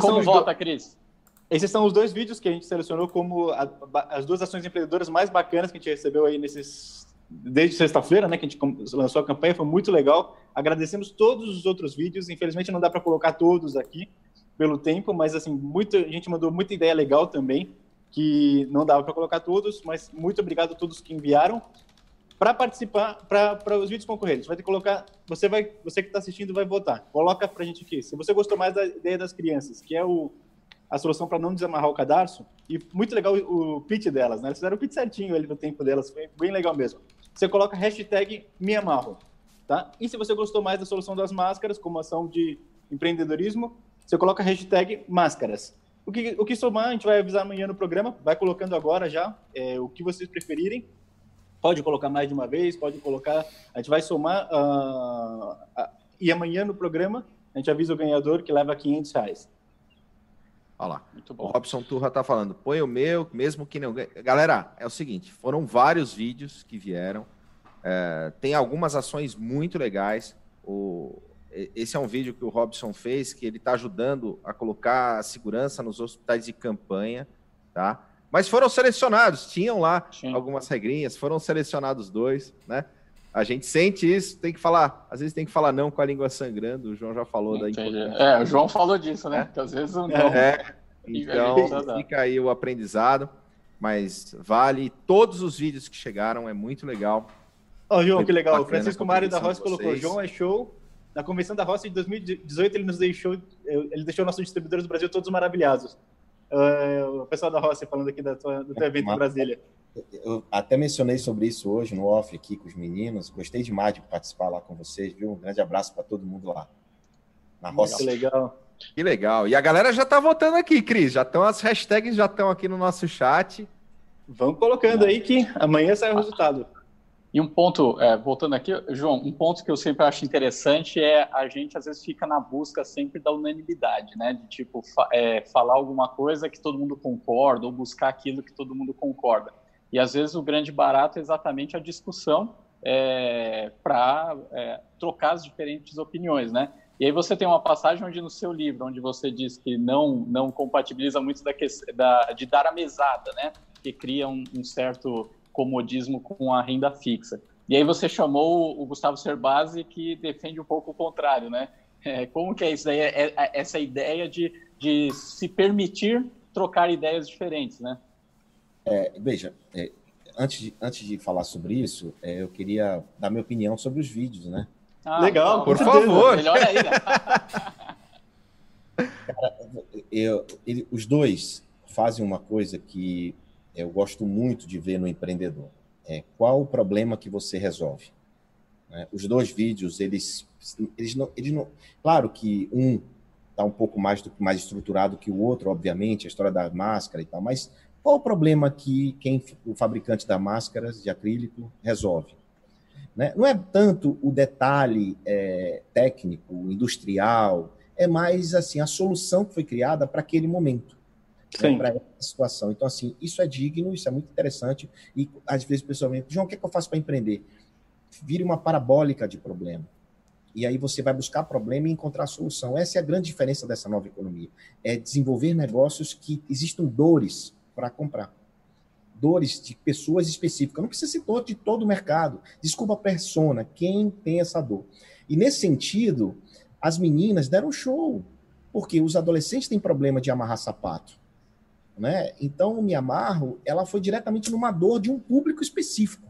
Como vota, Cris? Esses são os dois vídeos que a gente selecionou como a, as duas ações empreendedoras mais bacanas que a gente recebeu aí nesses desde sexta-feira, né, que a gente lançou a campanha, foi muito legal. Agradecemos todos os outros vídeos. Infelizmente não dá para colocar todos aqui pelo tempo, mas assim, muita a gente mandou muita ideia legal também, que não dava para colocar todos, mas muito obrigado a todos que enviaram. Para participar, para os vídeos concorrentes, vai ter que colocar. Você vai, você que está assistindo vai votar. Coloca para a gente aqui. Se você gostou mais da ideia das crianças, que é o, a solução para não desamarrar o cadarço, e muito legal o, o pitch delas, né? Eles fizeram o pitch certinho ali no tempo delas, foi bem legal mesmo. Você coloca hashtag me amarro, tá? E se você gostou mais da solução das máscaras, como ação de empreendedorismo, você coloca hashtag máscaras. O que, o que somar, a gente vai avisar amanhã no programa, vai colocando agora já é, o que vocês preferirem. Pode colocar mais de uma vez, pode colocar. A gente vai somar. Uh, e amanhã no programa a gente avisa o ganhador que leva 500 reais. Olha lá. Muito bom. O Robson Turra tá falando, põe o meu, mesmo que não. Galera, é o seguinte: foram vários vídeos que vieram. É, tem algumas ações muito legais. O, esse é um vídeo que o Robson fez, que ele está ajudando a colocar a segurança nos hospitais de campanha, tá? Mas foram selecionados, tinham lá Sim. algumas regrinhas, foram selecionados dois, né? A gente sente isso, tem que falar, às vezes tem que falar não com a língua sangrando. O João já falou Entendi. da importância. É, o João falou disso, né? É. Que às vezes não. É, então fica aí o aprendizado, mas vale todos os vídeos que chegaram, é muito legal. Ó, oh, João, que legal. O Francisco Mário da Roça colocou: João é show. Na convenção da Roça de 2018, ele nos deixou, ele deixou nossos distribuidores do Brasil todos maravilhados. Uh, o pessoal da Roça falando aqui da tua, do teu evento em Brasília. Eu até mencionei sobre isso hoje no off aqui com os meninos. Gostei demais de participar lá com vocês, viu? Um grande abraço para todo mundo lá. Na Roça. Que legal. Que legal. E a galera já está votando aqui, Cris. Já estão as hashtags já estão aqui no nosso chat. Vão colocando aí que amanhã sai o resultado. E um ponto, é, voltando aqui, João, um ponto que eu sempre acho interessante é a gente às vezes fica na busca sempre da unanimidade, né? De tipo fa é, falar alguma coisa que todo mundo concorda ou buscar aquilo que todo mundo concorda. E às vezes o grande barato é exatamente a discussão é, para é, trocar as diferentes opiniões, né? E aí você tem uma passagem onde no seu livro, onde você diz que não não compatibiliza muito da, da de dar a mesada, né? Que cria um, um certo comodismo com a renda fixa. E aí você chamou o Gustavo Cerbasi, que defende um pouco o contrário, né? É, como que é isso daí, é, é, essa ideia de, de se permitir trocar ideias diferentes, né? É, veja, é, antes, de, antes de falar sobre isso, é, eu queria dar minha opinião sobre os vídeos, né? Ah, Legal, por favor. Melhor ainda. Cara, eu, ele, os dois fazem uma coisa que eu gosto muito de ver no empreendedor. É, qual o problema que você resolve? É, os dois vídeos, eles, eles, não, eles não... Claro que um está um pouco mais, mais estruturado que o outro, obviamente, a história da máscara e tal, mas qual o problema que quem, o fabricante da máscaras de acrílico resolve? Né? Não é tanto o detalhe é, técnico, industrial, é mais assim a solução que foi criada para aquele momento né, para essa situação. Então, assim, isso é digno, isso é muito interessante. E às vezes o pessoal vem, João, o que, é que eu faço para empreender? Vire uma parabólica de problema. E aí você vai buscar problema e encontrar solução. Essa é a grande diferença dessa nova economia. É desenvolver negócios que existam dores para comprar. Dores de pessoas específicas. Não precisa ser dor de todo o mercado. Desculpa a persona, quem tem essa dor. E nesse sentido, as meninas deram show. Porque os adolescentes têm problema de amarrar sapato. Né? Então, o Me Amarro, ela foi diretamente numa dor de um público específico.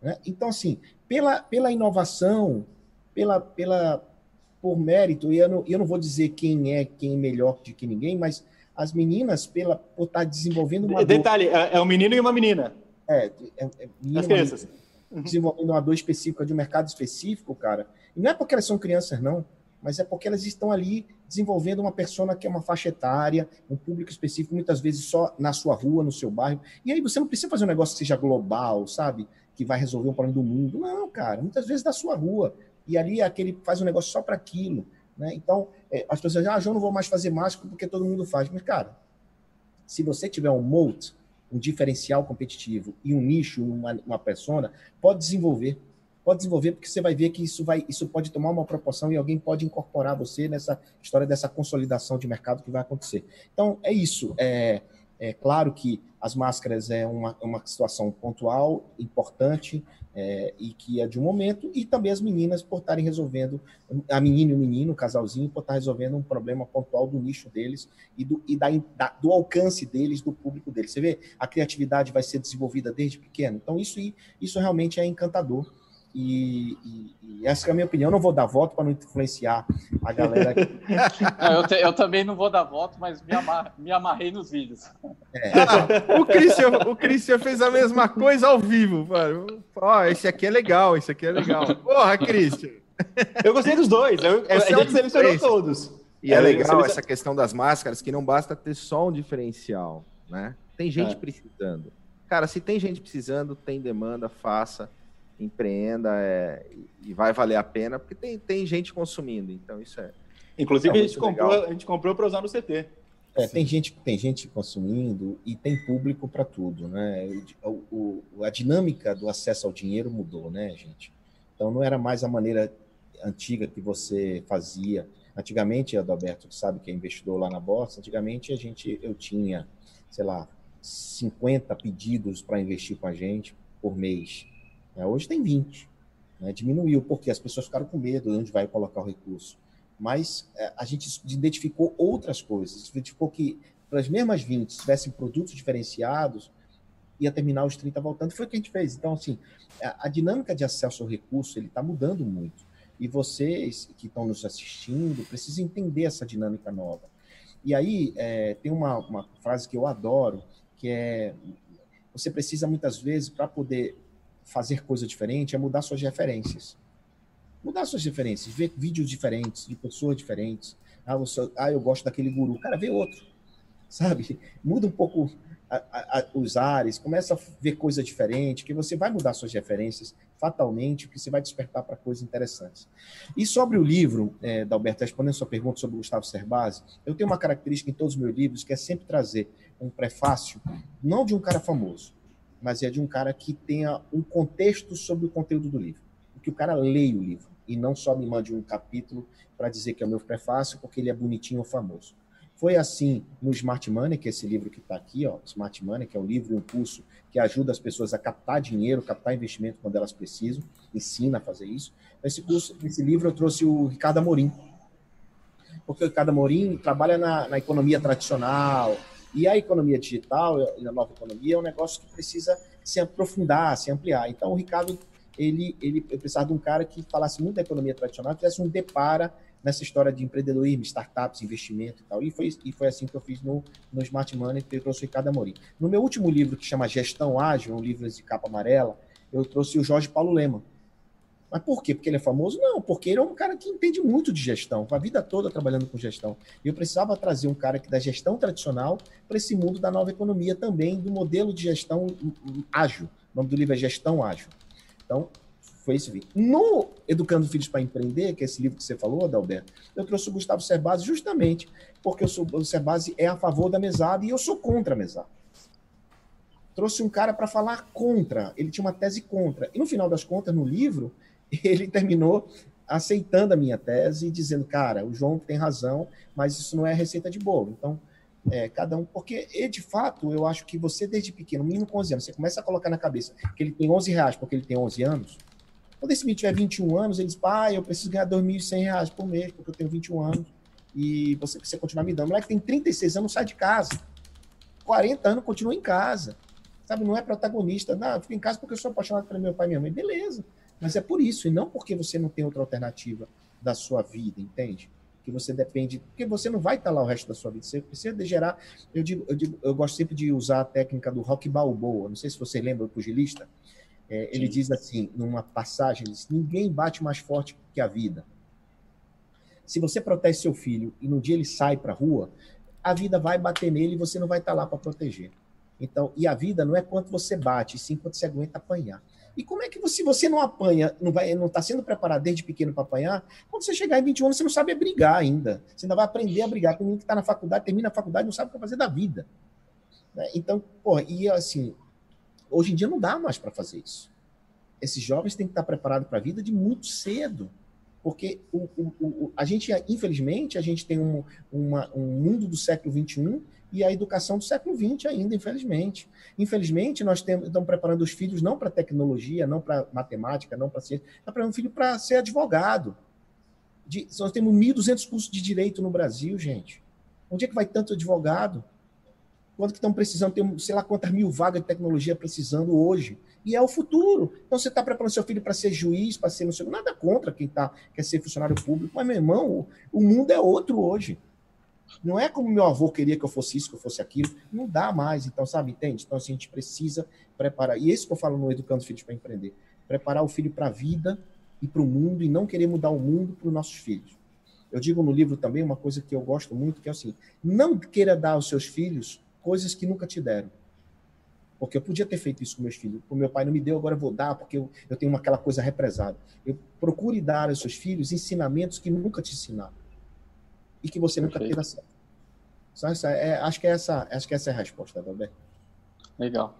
Né? Então, assim, pela, pela inovação, pela, pela, por mérito, e eu não, eu não vou dizer quem é quem é melhor do que ninguém, mas as meninas, pela, por estar desenvolvendo uma Detalhe, dor... é, é um menino e uma menina. É, é, é menino, as crianças. Menina, desenvolvendo uma dor específica de um mercado específico, cara. E não é porque elas são crianças, não mas é porque elas estão ali desenvolvendo uma persona que é uma faixa etária, um público específico, muitas vezes só na sua rua, no seu bairro. E aí você não precisa fazer um negócio que seja global, sabe? Que vai resolver um problema do mundo. Não, cara, muitas vezes da sua rua. E ali aquele faz um negócio só para aquilo. Né? Então, é, as pessoas dizem, ah, João, não vou mais fazer máscara porque todo mundo faz. Mas, cara, se você tiver um moat, um diferencial competitivo e um nicho, uma, uma persona, pode desenvolver pode desenvolver, porque você vai ver que isso, vai, isso pode tomar uma proporção e alguém pode incorporar você nessa história dessa consolidação de mercado que vai acontecer. Então, é isso. É, é claro que as máscaras é uma, uma situação pontual, importante, é, e que é de um momento, e também as meninas por estarem resolvendo, a menina e o menino, o casalzinho, por estar resolvendo um problema pontual do nicho deles e, do, e da, da, do alcance deles, do público deles. Você vê, a criatividade vai ser desenvolvida desde pequeno. Então, isso, isso realmente é encantador. E, e, e, essa é a minha opinião. Eu não vou dar voto para não influenciar a galera aqui. eu, te, eu, também não vou dar voto, mas me, amar, me amarrei nos vídeos. É. Ah, o, Christian, o Christian fez a mesma coisa ao vivo. Mano. Ó, esse aqui é legal, esse aqui é legal. Porra, Christian. Eu gostei dos dois. Eu, a gente é selecionou todos. E é, é legal essa questão das máscaras, que não basta ter só um diferencial, né? Tem gente é. precisando. Cara, se tem gente precisando, tem demanda, faça empreenda é, e vai valer a pena, porque tem, tem gente consumindo, então isso é. Inclusive, é a, gente comprou, a gente comprou para usar no CT. É, tem gente, tem gente consumindo e tem público para tudo, né? O, o, a dinâmica do acesso ao dinheiro mudou, né, gente? Então não era mais a maneira antiga que você fazia. Antigamente, Adalberto, sabe que é investidor lá na bolsa, antigamente a gente eu tinha, sei lá, 50 pedidos para investir com a gente por mês. É, hoje tem 20. Né? Diminuiu, porque as pessoas ficaram com medo de onde vai colocar o recurso. Mas é, a gente identificou outras coisas. Identificou que para as mesmas 20, se tivessem produtos diferenciados, ia terminar os 30 voltando. Foi o que a gente fez. Então, assim, a, a dinâmica de acesso ao recurso ele está mudando muito. E vocês que estão nos assistindo precisam entender essa dinâmica nova. E aí, é, tem uma, uma frase que eu adoro, que é você precisa muitas vezes para poder fazer coisa diferente é mudar suas referências. Mudar suas referências, ver vídeos diferentes, de pessoas diferentes. Ah, você, ah, eu gosto daquele guru. Cara, vê outro. Sabe? Muda um pouco a, a, os ares, começa a ver coisa diferente, que você vai mudar suas referências fatalmente, que você vai despertar para coisas interessantes. E sobre o livro, é, da Alberto, respondendo a sua pergunta sobre o Gustavo Cerbasi, eu tenho uma característica em todos os meus livros, que é sempre trazer um prefácio, não de um cara famoso, mas é de um cara que tenha um contexto sobre o conteúdo do livro. Que o cara leia o livro e não só me mande um capítulo para dizer que é o meu prefácio porque ele é bonitinho ou famoso. Foi assim no Smart Money, que é esse livro que está aqui, ó, Smart Money, que é um livro e um curso que ajuda as pessoas a captar dinheiro, captar investimento quando elas precisam, ensina a fazer isso. Esse curso, esse livro eu trouxe o Ricardo Amorim, porque o Ricardo Amorim trabalha na, na economia tradicional, e a economia digital e a nova economia é um negócio que precisa se aprofundar, se ampliar. Então, o Ricardo, ele, ele precisava de um cara que falasse muito da economia tradicional, que fizesse um depara nessa história de empreendedorismo, startups, investimento e tal. E foi, e foi assim que eu fiz no, no Smart Money, que eu trouxe o Ricardo Amorim. No meu último livro, que chama Gestão Ágil, um livro de capa amarela, eu trouxe o Jorge Paulo Lema, mas por quê? Porque ele é famoso? Não, porque ele é um cara que entende muito de gestão, a vida toda trabalhando com gestão. E eu precisava trazer um cara que da gestão tradicional para esse mundo da nova economia também, do modelo de gestão ágil. O nome do livro é Gestão Ágil. Então, foi esse vídeo. No Educando Filhos para Empreender, que é esse livro que você falou, Adalberto, eu trouxe o Gustavo Cerbasi justamente porque eu sou, o Cerbasi é a favor da mesada e eu sou contra a mesada. Trouxe um cara para falar contra, ele tinha uma tese contra. E no final das contas, no livro, ele terminou aceitando a minha tese e dizendo, cara, o João tem razão, mas isso não é receita de bolo. Então, é, cada um, porque de fato, eu acho que você desde pequeno, menino com 11 anos, você começa a colocar na cabeça que ele tem 11 reais porque ele tem 11 anos, quando esse menino tiver 21 anos, ele diz, pai, eu preciso ganhar 2.100 reais por mês porque eu tenho 21 anos e você precisa continuar me dando. O moleque tem 36 anos, sai de casa. 40 anos, continua em casa. Sabe, não é protagonista. Não, eu fico em casa porque eu sou apaixonado pelo meu pai e minha mãe. Beleza. Mas é por isso, e não porque você não tem outra alternativa da sua vida, entende? Que você depende, porque você não vai estar lá o resto da sua vida. Você precisa de gerar. Eu digo, eu digo, eu gosto sempre de usar a técnica do Rock Balboa. Não sei se você lembra o pugilista. É, ele diz assim, numa passagem, diz, ninguém bate mais forte que a vida. Se você protege seu filho e no dia ele sai para a rua, a vida vai bater nele e você não vai estar lá para proteger. Então, e a vida não é quanto você bate, sim quanto você aguenta apanhar. E como é que você, você não apanha, não vai, não está sendo preparado desde pequeno para apanhar, quando você chegar em 21 anos, você não sabe brigar ainda. Você ainda vai aprender a brigar. Tem gente que está na faculdade, termina a faculdade, não sabe o que fazer da vida. Né? Então, pô, e assim, hoje em dia não dá mais para fazer isso. Esses jovens têm que estar preparados para a vida de muito cedo. Porque o, o, o, a gente, infelizmente, a gente tem um, uma, um mundo do século XXI e a educação do século XX ainda, infelizmente. Infelizmente, nós temos, estamos preparando os filhos não para tecnologia, não para matemática, não para ciência, estamos preparando o filho para ser advogado. De, nós temos 1.200 cursos de direito no Brasil, gente. Onde é que vai tanto advogado? Quanto que estão precisando? Tem sei lá quantas mil vagas de tecnologia precisando hoje. E é o futuro. Então você está preparando seu filho para ser juiz, para ser não sei nada contra quem tá, quer ser funcionário público, mas, meu irmão, o, o mundo é outro hoje. Não é como meu avô queria que eu fosse isso, que eu fosse aquilo. Não dá mais, então, sabe, entende? Então, assim, a gente precisa preparar. E é isso que eu falo no Educando Filhos para Empreender. Preparar o filho para a vida e para o mundo e não querer mudar o mundo para os nossos filhos. Eu digo no livro também uma coisa que eu gosto muito, que é assim, não queira dar aos seus filhos coisas que nunca te deram. Porque eu podia ter feito isso com meus filhos. O meu pai não me deu, agora eu vou dar, porque eu, eu tenho uma, aquela coisa represada. Eu procure dar aos seus filhos ensinamentos que nunca te ensinaram e que você nunca teve acesso. Só essa, é, acho, que é essa, acho que essa é a resposta, Adalberto. Legal.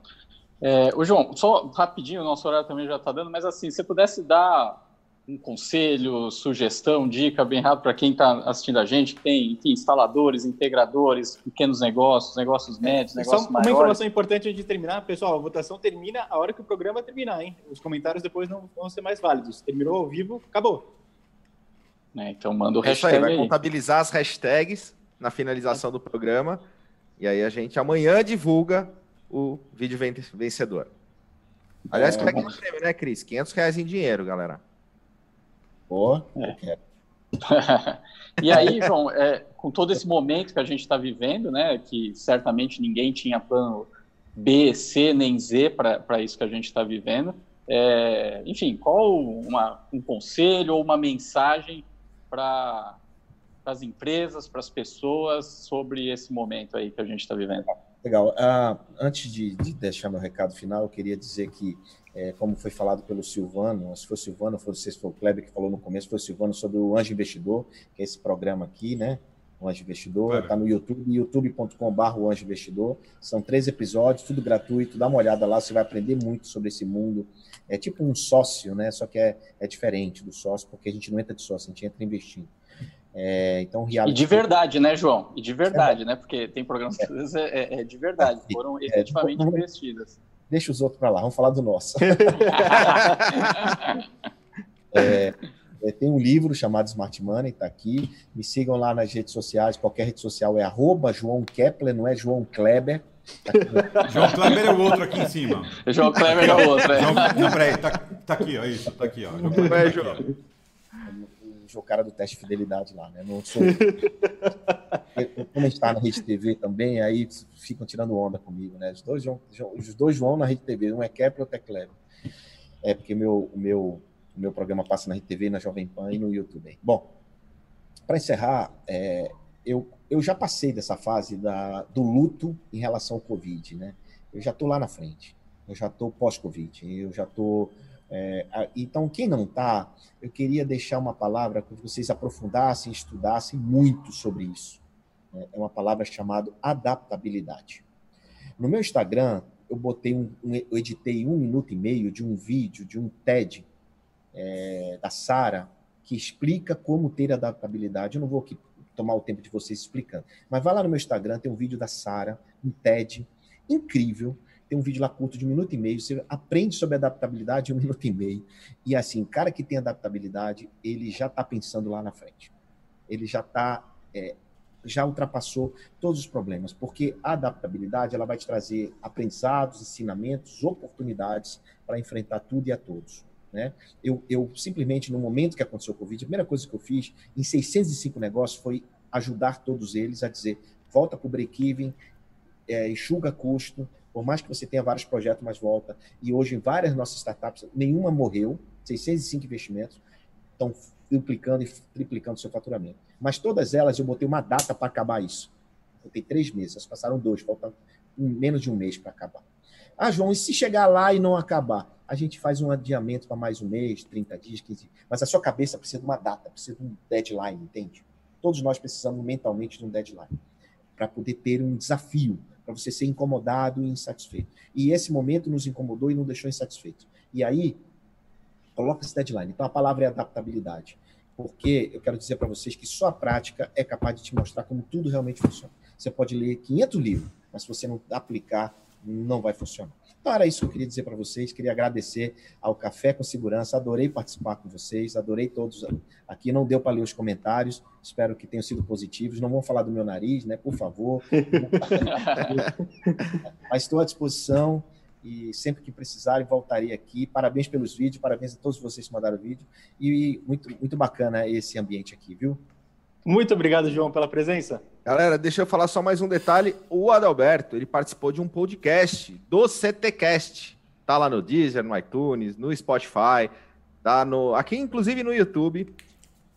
É, o João, só rapidinho, o nosso horário também já está dando, mas assim, se pudesse dar um conselho, sugestão, dica bem rápido para quem está assistindo a gente, que tem enfim, instaladores, integradores, pequenos negócios, negócios médios, é, negócios só maiores. Uma informação importante antes de terminar, pessoal, a votação termina a hora que o programa terminar, hein? Os comentários depois não vão ser mais válidos. Terminou ao vivo, acabou. É, então manda o é hashtag. Isso aí, vai contabilizar as hashtags na finalização do programa. E aí a gente amanhã divulga o vídeo vencedor. Aliás, é, como é que é o prêmio, né, Cris? 500 reais em dinheiro, galera. Pô, é. e aí, João, é, com todo esse momento que a gente está vivendo, né, que certamente ninguém tinha plano B, C, nem Z para isso que a gente está vivendo, é, enfim, qual uma, um conselho ou uma mensagem para as empresas, para as pessoas sobre esse momento aí que a gente está vivendo? Legal. Uh, antes de, de, deixar meu recado final, eu queria dizer que é, como foi falado pelo Silvano, se foi o Silvano, se foi o Kleber que falou no começo, foi o Silvano sobre o Anjo Investidor, que é esse programa aqui, né? O Anjo Investidor, está no YouTube, youtube.com.br o Anjo Investidor. São três episódios, tudo gratuito, dá uma olhada lá, você vai aprender muito sobre esse mundo. É tipo um sócio, né? Só que é, é diferente do sócio, porque a gente não entra de sócio, a gente entra investindo. É, então, reality... E de verdade, né, João? E de verdade, é. né? Porque tem programas que é, é, é de verdade, foram é, efetivamente investidas deixa os outros para lá, vamos falar do nosso. é, é, tem um livro chamado Smart Money, está aqui. Me sigam lá nas redes sociais, qualquer rede social é arroba João Kepler, não é João Kleber. Tá João Kleber é o outro aqui em cima. João Kleber é o outro, é. João, não, peraí, tá, tá aqui, ó, isso, tá aqui, ó. João Kleber é, João o cara do teste de fidelidade lá, né? Não sou. Como a gente está na Rede TV também, aí ficam tirando onda comigo, né? Os dois João, os dois João na Rede TV, um é Kepler e outro é Kleber. É porque meu, o meu, meu programa passa na Rede TV, na Jovem Pan e no YouTube. Bom, para encerrar, é, eu, eu já passei dessa fase da, do luto em relação ao Covid, né? Eu já estou lá na frente. Eu já estou pós-Covid. Eu já estou é, então, quem não está, eu queria deixar uma palavra que vocês aprofundassem, estudassem muito sobre isso. Né? É uma palavra chamada adaptabilidade. No meu Instagram, eu botei um, um eu editei um minuto e meio de um vídeo de um TED é, da Sara que explica como ter adaptabilidade. Eu não vou aqui tomar o tempo de vocês explicando, mas vai lá no meu Instagram, tem um vídeo da Sara, um TED incrível tem um vídeo lá curto de um minuto e meio, você aprende sobre adaptabilidade em um minuto e meio. E assim, cara que tem adaptabilidade, ele já está pensando lá na frente. Ele já está, é, já ultrapassou todos os problemas, porque a adaptabilidade ela vai te trazer aprendizados, ensinamentos, oportunidades para enfrentar tudo e a todos. Né? Eu, eu simplesmente, no momento que aconteceu o Covid, a primeira coisa que eu fiz em 605 negócios foi ajudar todos eles a dizer: volta para o break-even, é, enxuga custo, por mais que você tenha vários projetos, mas volta. E hoje, várias nossas startups, nenhuma morreu, 605 investimentos, estão duplicando e triplicando seu faturamento. Mas todas elas, eu botei uma data para acabar isso. Botei três meses, passaram dois, falta um, menos de um mês para acabar. Ah, João, e se chegar lá e não acabar? A gente faz um adiamento para mais um mês, 30 dias, 15 dias. Mas a sua cabeça precisa de uma data, precisa de um deadline, entende? Todos nós precisamos mentalmente de um deadline para poder ter um desafio, para você ser incomodado e insatisfeito. E esse momento nos incomodou e não deixou insatisfeito. E aí, coloca esse deadline. Então, a palavra é adaptabilidade. Porque eu quero dizer para vocês que só a prática é capaz de te mostrar como tudo realmente funciona. Você pode ler 500 livros, mas se você não aplicar, não vai funcionar. Então era isso que eu queria dizer para vocês. Queria agradecer ao Café com Segurança. Adorei participar com vocês. Adorei todos aqui. Não deu para ler os comentários. Espero que tenham sido positivos. Não vão falar do meu nariz, né? Por favor. Mas estou à disposição e sempre que precisarem voltarei aqui. Parabéns pelos vídeos, parabéns a todos vocês que mandaram o vídeo e muito muito bacana esse ambiente aqui, viu? Muito obrigado, João, pela presença. Galera, deixa eu falar só mais um detalhe. O Adalberto, ele participou de um podcast do CTcast. Tá lá no Deezer, no iTunes, no Spotify, tá no aqui inclusive no YouTube.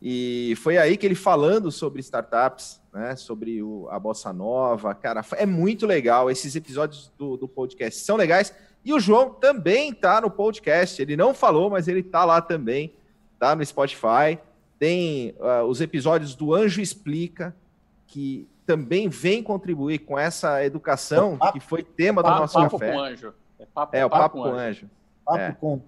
E foi aí que ele falando sobre startups, né, sobre o, a bossa nova, cara, é muito legal. Esses episódios do, do podcast são legais. E o João também tá no podcast. Ele não falou, mas ele tá lá também, tá no Spotify. Tem uh, os episódios do Anjo Explica, que também vem contribuir com essa educação papo, que foi tema do nosso papo café. Com anjo. É, papo, é o papo, papo com anjo. Papo é. com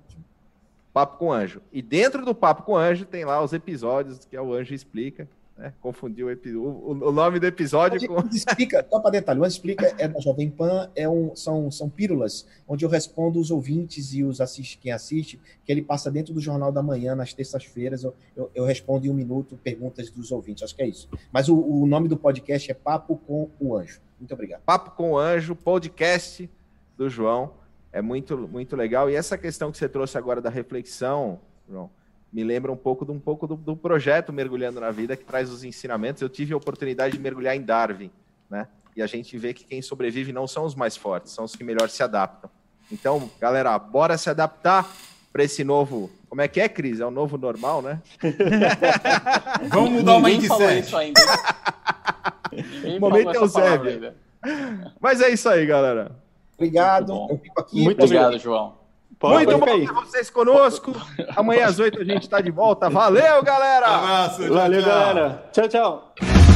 Papo com Anjo. E dentro do Papo com Anjo tem lá os episódios que é o Anjo Explica. Né? Confundiu o, o, nome do episódio com. Explica, só para detalhe, o Explica é da Jovem Pan, é um, são, são pílulas onde eu respondo os ouvintes e os assiste, quem assiste, que ele passa dentro do Jornal da Manhã, nas terças-feiras, eu, eu, eu, respondo em um minuto perguntas dos ouvintes, acho que é isso. Mas o, o nome do podcast é Papo com o Anjo. Muito obrigado. Papo com o Anjo, podcast do João. É muito, muito legal. E essa questão que você trouxe agora da reflexão, João, me lembra um pouco, de, um pouco do, do, projeto Mergulhando na Vida, que traz os ensinamentos. Eu tive a oportunidade de mergulhar em Darwin, né? E a gente vê que quem sobrevive não são os mais fortes, são os que melhor se adaptam. Então, galera, bora se adaptar para esse novo. Como é que é, Cris? É o novo normal, né? Vamos mudar o mindset. o momento é o Zé. Mas é isso aí, galera. Obrigado. Muito, Muito obrigado, João. Pode, Muito bom ter vocês conosco. Amanhã às oito a gente está de volta. Valeu, galera! Um abraço, tchau, Valeu, tchau. galera. Tchau, tchau.